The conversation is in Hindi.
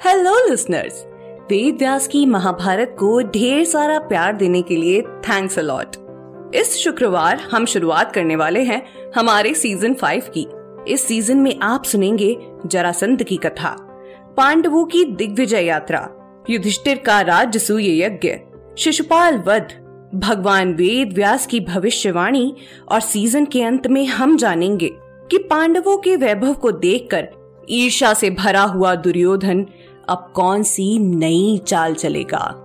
हेलो लिसनर्स वेद व्यास की महाभारत को ढेर सारा प्यार देने के लिए थैंक्स अलॉट इस शुक्रवार हम शुरुआत करने वाले हैं हमारे सीज़न फाइव की इस सीज़न में आप सुनेंगे जरासंध की कथा पांडवों की दिग्विजय यात्रा युधिष्ठिर का राजसूय यज्ञ शिशुपाल वध भगवान वेद व्यास की भविष्यवाणी और सीज़न के अंत में हम जानेंगे कि पांडवों के वैभव को देखकर ईर्षा से भरा हुआ दुर्योधन अब कौन सी नई चाल चलेगा?